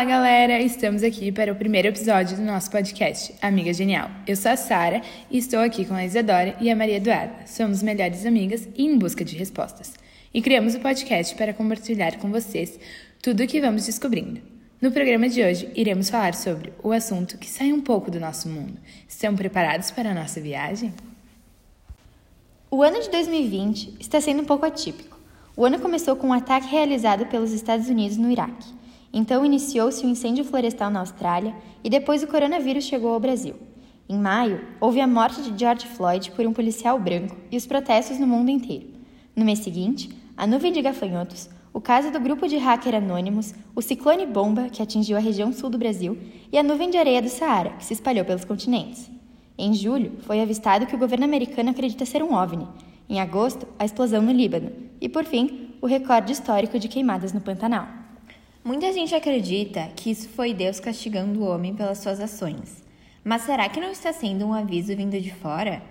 Fala galera, estamos aqui para o primeiro episódio do nosso podcast, Amiga Genial. Eu sou a Sara e estou aqui com a Isadora e a Maria Eduarda. Somos melhores amigas e em busca de respostas. E criamos o podcast para compartilhar com vocês tudo o que vamos descobrindo. No programa de hoje, iremos falar sobre o assunto que sai um pouco do nosso mundo. Estão preparados para a nossa viagem? O ano de 2020 está sendo um pouco atípico. O ano começou com um ataque realizado pelos Estados Unidos no Iraque. Então iniciou-se o um incêndio florestal na Austrália e depois o coronavírus chegou ao Brasil. Em maio, houve a morte de George Floyd por um policial branco e os protestos no mundo inteiro. No mês seguinte, a nuvem de gafanhotos, o caso do grupo de hacker anônimos, o ciclone bomba, que atingiu a região sul do Brasil, e a nuvem de areia do Saara, que se espalhou pelos continentes. Em julho, foi avistado que o governo americano acredita ser um OVNI. Em agosto, a explosão no Líbano. E, por fim, o recorde histórico de queimadas no Pantanal. Muita gente acredita que isso foi Deus castigando o homem pelas suas ações. Mas será que não está sendo um aviso vindo de fora?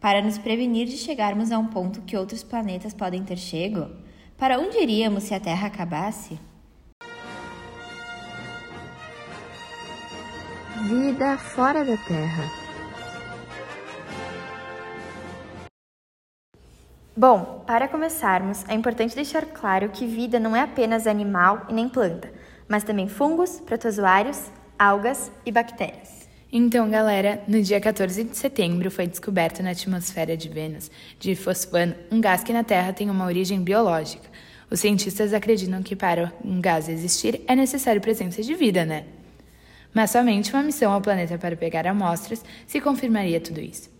Para nos prevenir de chegarmos a um ponto que outros planetas podem ter chego? Para onde iríamos se a Terra acabasse? Vida fora da Terra. Bom, para começarmos, é importante deixar claro que vida não é apenas animal e nem planta, mas também fungos, protozoários, algas e bactérias. Então, galera, no dia 14 de setembro foi descoberto na atmosfera de Vênus, de fosfano, um gás que na Terra tem uma origem biológica. Os cientistas acreditam que para um gás existir é necessário presença de vida, né? Mas somente uma missão ao planeta para pegar amostras se confirmaria tudo isso.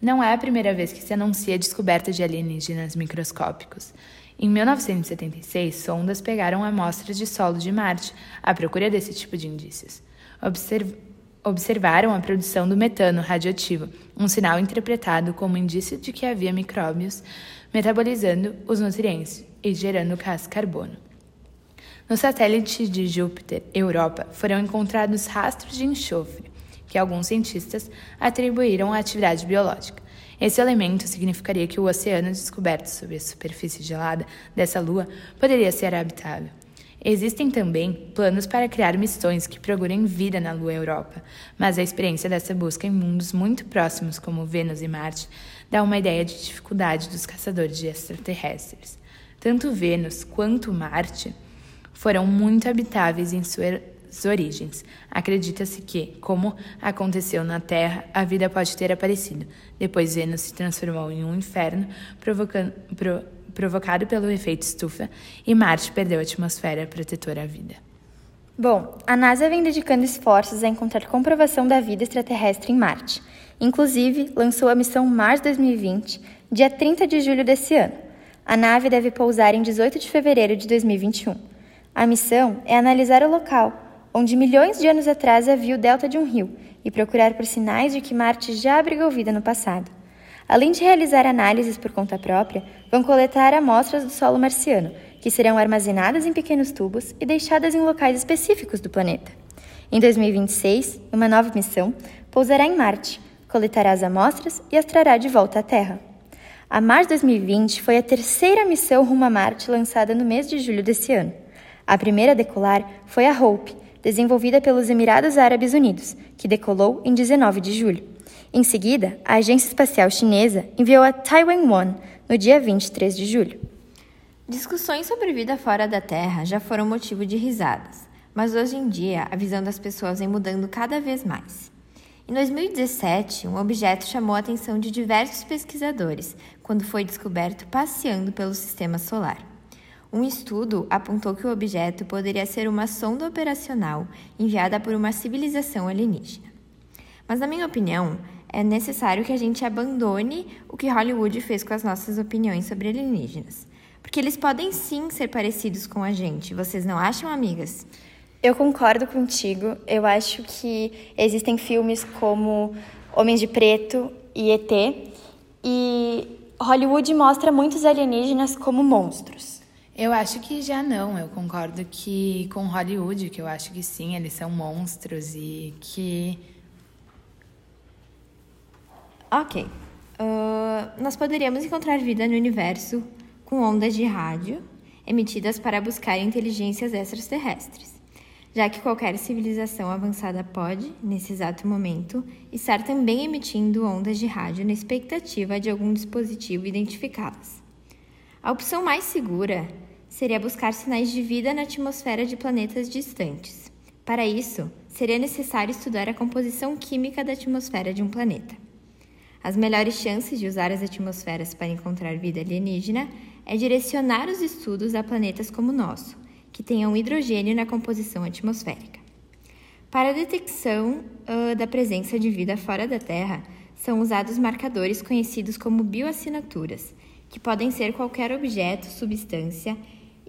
Não é a primeira vez que se anuncia a descoberta de alienígenas microscópicos. Em 1976, sondas pegaram amostras de solo de Marte à procura desse tipo de indícios. Observ observaram a produção do metano radioativo, um sinal interpretado como indício de que havia micróbios metabolizando os nutrientes e gerando gás carbono. No satélite de Júpiter, Europa, foram encontrados rastros de enxofre, que alguns cientistas atribuíram à atividade biológica. Esse elemento significaria que o oceano descoberto sob a superfície gelada dessa lua poderia ser habitável. Existem também planos para criar missões que procurem vida na Lua Europa, mas a experiência dessa busca em mundos muito próximos, como Vênus e Marte, dá uma ideia de dificuldade dos caçadores de extraterrestres. Tanto Vênus quanto Marte foram muito habitáveis em sua origens. Acredita-se que, como aconteceu na Terra, a vida pode ter aparecido. Depois Vênus se transformou em um inferno, pro, provocado pelo efeito estufa, e Marte perdeu a atmosfera protetora à vida. Bom, a NASA vem dedicando esforços a encontrar comprovação da vida extraterrestre em Marte. Inclusive, lançou a missão Mars 2020, dia 30 de julho desse ano. A nave deve pousar em 18 de fevereiro de 2021. A missão é analisar o local, onde milhões de anos atrás havia o delta de um rio, e procurar por sinais de que Marte já abrigou vida no passado. Além de realizar análises por conta própria, vão coletar amostras do solo marciano, que serão armazenadas em pequenos tubos e deixadas em locais específicos do planeta. Em 2026, uma nova missão pousará em Marte, coletará as amostras e as trará de volta à Terra. A Mars 2020 foi a terceira missão rumo a Marte lançada no mês de julho desse ano. A primeira a decolar foi a Hope, desenvolvida pelos Emirados Árabes Unidos, que decolou em 19 de julho. Em seguida, a Agência Espacial Chinesa enviou a Taiwan One no dia 23 de julho. Discussões sobre vida fora da Terra já foram motivo de risadas, mas hoje em dia a visão das pessoas vem mudando cada vez mais. Em 2017, um objeto chamou a atenção de diversos pesquisadores quando foi descoberto passeando pelo sistema solar. Um estudo apontou que o objeto poderia ser uma sonda operacional enviada por uma civilização alienígena. Mas, na minha opinião, é necessário que a gente abandone o que Hollywood fez com as nossas opiniões sobre alienígenas. Porque eles podem sim ser parecidos com a gente, vocês não acham, amigas? Eu concordo contigo. Eu acho que existem filmes como Homens de Preto e ET, e Hollywood mostra muitos alienígenas como monstros. Eu acho que já não. Eu concordo que com Hollywood, que eu acho que sim, eles são monstros e que. Ok. Uh, nós poderíamos encontrar vida no universo com ondas de rádio emitidas para buscar inteligências extraterrestres. já que qualquer civilização avançada pode, nesse exato momento, estar também emitindo ondas de rádio na expectativa de algum dispositivo identificá-las. A opção mais segura seria buscar sinais de vida na atmosfera de planetas distantes. Para isso, seria necessário estudar a composição química da atmosfera de um planeta. As melhores chances de usar as atmosferas para encontrar vida alienígena é direcionar os estudos a planetas como o nosso, que tenham hidrogênio na composição atmosférica. Para a detecção uh, da presença de vida fora da Terra, são usados marcadores conhecidos como bioassinaturas, que podem ser qualquer objeto, substância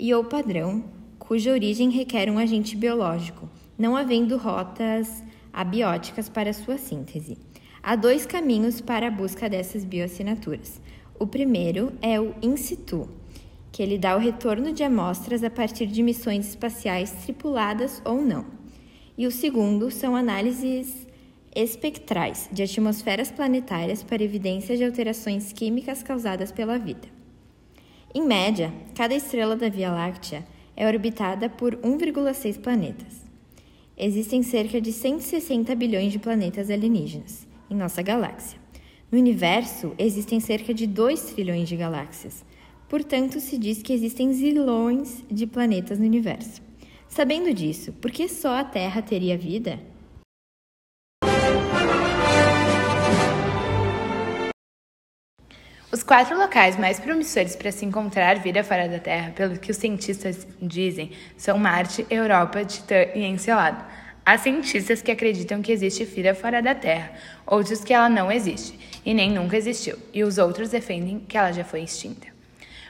e ou padrão cuja origem requer um agente biológico, não havendo rotas abióticas para sua síntese. Há dois caminhos para a busca dessas bioassinaturas. O primeiro é o in situ, que ele dá o retorno de amostras a partir de missões espaciais tripuladas ou não. E o segundo são análises espectrais de atmosferas planetárias para evidência de alterações químicas causadas pela vida. Em média, cada estrela da Via Láctea é orbitada por 1,6 planetas. Existem cerca de 160 bilhões de planetas alienígenas em nossa galáxia. No universo, existem cerca de 2 trilhões de galáxias, Portanto, se diz que existem zilhões de planetas no universo. Sabendo disso, por que só a Terra teria vida? Os quatro locais mais promissores para se encontrar vida fora da Terra, pelo que os cientistas dizem, são Marte, Europa, Titã e Encelado. Há cientistas que acreditam que existe vida fora da Terra, outros que ela não existe e nem nunca existiu, e os outros defendem que ela já foi extinta.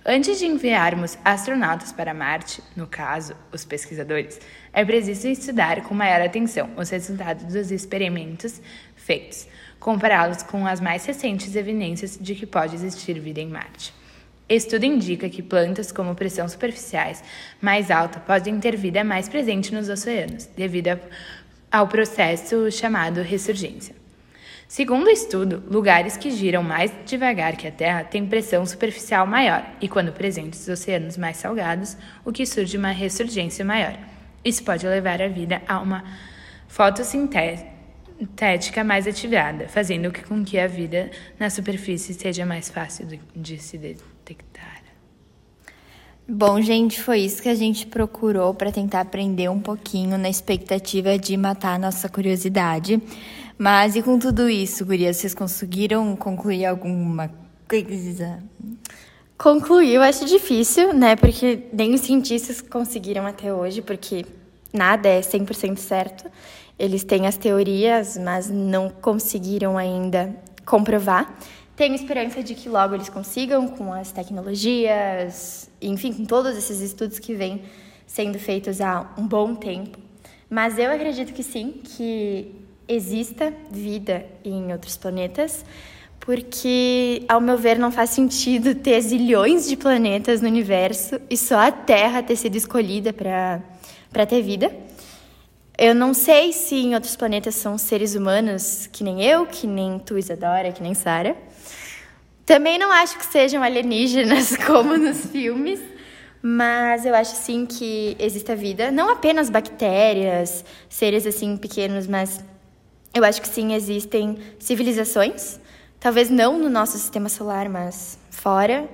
Antes de enviarmos astronautas para Marte, no caso, os pesquisadores, é preciso estudar com maior atenção os resultados dos experimentos feitos, compará-los com as mais recentes evidências de que pode existir vida em Marte. Estudo indica que plantas como pressão superficiais mais alta podem ter vida mais presente nos oceanos, devido ao processo chamado ressurgência. Segundo o estudo, lugares que giram mais devagar que a Terra têm pressão superficial maior e, quando presentes oceanos mais salgados, o que surge uma ressurgência maior. Isso pode levar a vida a uma fotossintética mais ativada, fazendo com que a vida na superfície seja mais fácil de se detectar. Bom, gente, foi isso que a gente procurou para tentar aprender um pouquinho na expectativa de matar a nossa curiosidade. Mas e com tudo isso, Guria, vocês conseguiram concluir alguma coisa? Concluir eu acho difícil, né? Porque nem os cientistas conseguiram até hoje, porque nada é 100% certo. Eles têm as teorias, mas não conseguiram ainda comprovar. Tenho esperança de que logo eles consigam com as tecnologias, enfim, com todos esses estudos que vêm sendo feitos há um bom tempo. Mas eu acredito que sim, que exista vida em outros planetas, porque, ao meu ver, não faz sentido ter zilhões de planetas no universo e só a Terra ter sido escolhida para ter vida. Eu não sei se em outros planetas são seres humanos que nem eu, que nem tu, Isadora, que nem Sara. Também não acho que sejam alienígenas como nos filmes, mas eu acho sim que exista vida, não apenas bactérias, seres assim pequenos, mas eu acho que sim, existem civilizações, talvez não no nosso sistema solar, mas fora,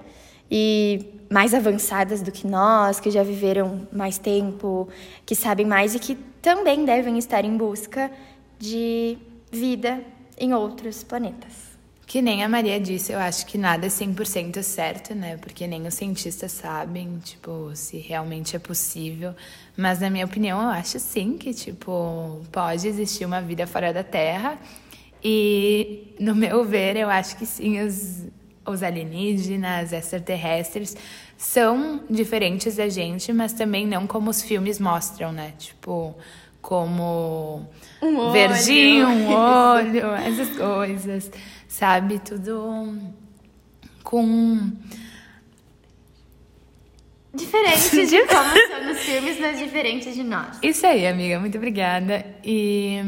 e mais avançadas do que nós, que já viveram mais tempo, que sabem mais e que também devem estar em busca de vida em outros planetas. Que nem a Maria disse, eu acho que nada é 100% certo, né? Porque nem os cientistas sabem, tipo, se realmente é possível. Mas, na minha opinião, eu acho sim que, tipo, pode existir uma vida fora da Terra. E, no meu ver, eu acho que sim, os, os alienígenas, extraterrestres, são diferentes da gente, mas também não como os filmes mostram, né? Tipo, como um verdinho, um olho, essas coisas sabe? Tudo com. Diferente de como são nos filmes, mas diferente de nós. Isso aí, amiga. Muito obrigada. E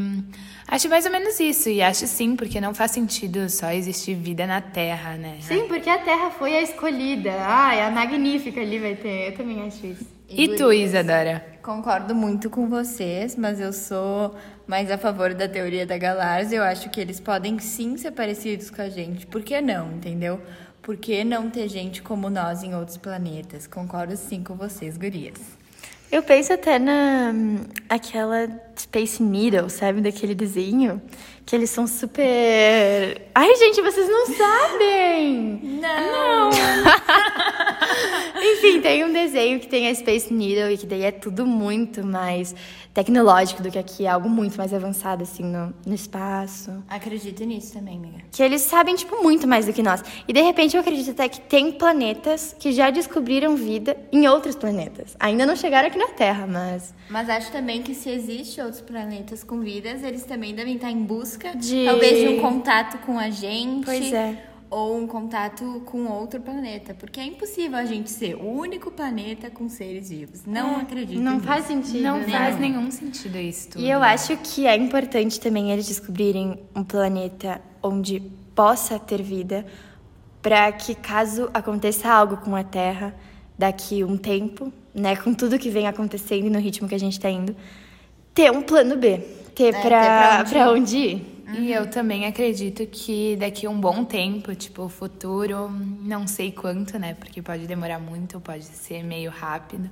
acho mais ou menos isso. E acho sim, porque não faz sentido só existir vida na Terra, né? Sim, porque a Terra foi a escolhida. Ah, é a magnífica ali vai ter. Eu também acho isso. E, e tu, Isadora? Concordo muito com vocês, mas eu sou mais a favor da teoria da galáxia. Eu acho que eles podem sim ser parecidos com a gente. Por que não, entendeu? Por que não ter gente como nós em outros planetas? Concordo sim com vocês, gurias. Eu penso até na aquela Space Needle, sabe, daquele desenho, que eles são super. Ai, gente, vocês não sabem! Tem um desenho que tem a Space Needle e que daí é tudo muito mais tecnológico do que aqui, é algo muito mais avançado, assim, no, no espaço. Acredito nisso também, amiga. Que eles sabem, tipo, muito mais do que nós. E de repente eu acredito até que tem planetas que já descobriram vida em outros planetas. Ainda não chegaram aqui na Terra, mas. Mas acho também que se existe outros planetas com vidas, eles também devem estar em busca, de... talvez, de um contato com a gente. Pois é ou um contato com outro planeta, porque é impossível a gente ser o único planeta com seres vivos. Não é, acredito. Não nisso. faz sentido. Não né? faz nenhum sentido isso. Tudo. E eu acho que é importante também eles descobrirem um planeta onde possa ter vida, para que caso aconteça algo com a Terra daqui um tempo, né, com tudo que vem acontecendo e no ritmo que a gente está indo, ter um plano B, ter é, para onde ir. Uhum. E eu também acredito que daqui a um bom tempo, tipo, o futuro, não sei quanto, né? Porque pode demorar muito, pode ser meio rápido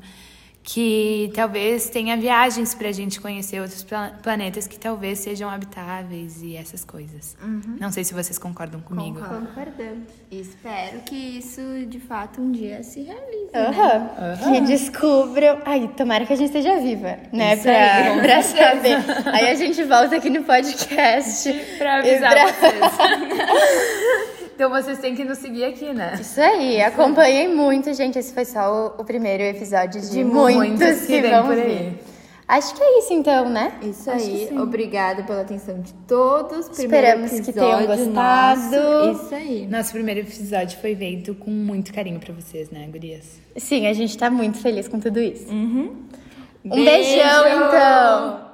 que talvez tenha viagens para a gente conhecer outros planetas que talvez sejam habitáveis e essas coisas. Uhum. Não sei se vocês concordam comigo. Concordamos. Espero que isso de fato um dia se realize. Uhum. Né? Uhum. Que descubram. Ai, tomara que a gente esteja viva, né? Isso pra, aí, pra saber. aí a gente volta aqui no podcast pra avisar pra... vocês. Então vocês têm que nos seguir aqui, né? Isso aí, acompanhem muito, gente. Esse foi só o, o primeiro episódio de, de muitos, muitos que, que vão por aí. Vir. Acho que é isso então, né? Isso Acho aí. Obrigada pela atenção de todos. Primeiro Esperamos que tenham gostado. Nosso. Isso aí. Nosso primeiro episódio foi feito com muito carinho para vocês, né, gurias? Sim, a gente tá muito feliz com tudo isso. Uhum. Um beijão, então!